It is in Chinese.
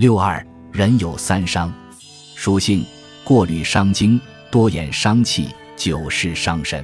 六二，人有三伤，属性：过虑伤精，多言伤气，久视伤神。